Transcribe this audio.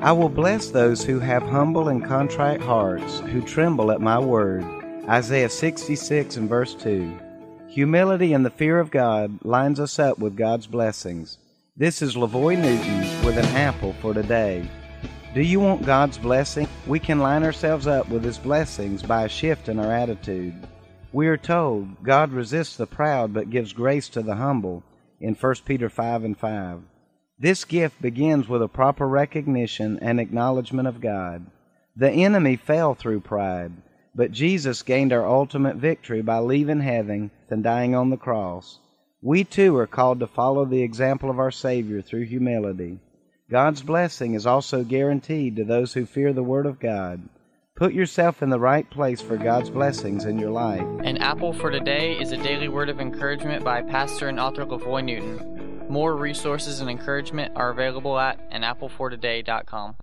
I will bless those who have humble and contrite hearts, who tremble at my word. Isaiah 66 and verse 2. Humility and the fear of God lines us up with God's blessings. This is Lavoy Newton with an apple for today. Do you want God's blessing? We can line ourselves up with His blessings by a shift in our attitude. We are told God resists the proud but gives grace to the humble in 1 Peter 5 and 5. This gift begins with a proper recognition and acknowledgement of God. The enemy fell through pride, but Jesus gained our ultimate victory by leaving heaven and dying on the cross. We too are called to follow the example of our Savior through humility. God's blessing is also guaranteed to those who fear the Word of God. Put yourself in the right place for God's blessings in your life. An Apple for Today is a daily word of encouragement by pastor and author Lavoy Newton. More resources and encouragement are available at anapplefortoday.com.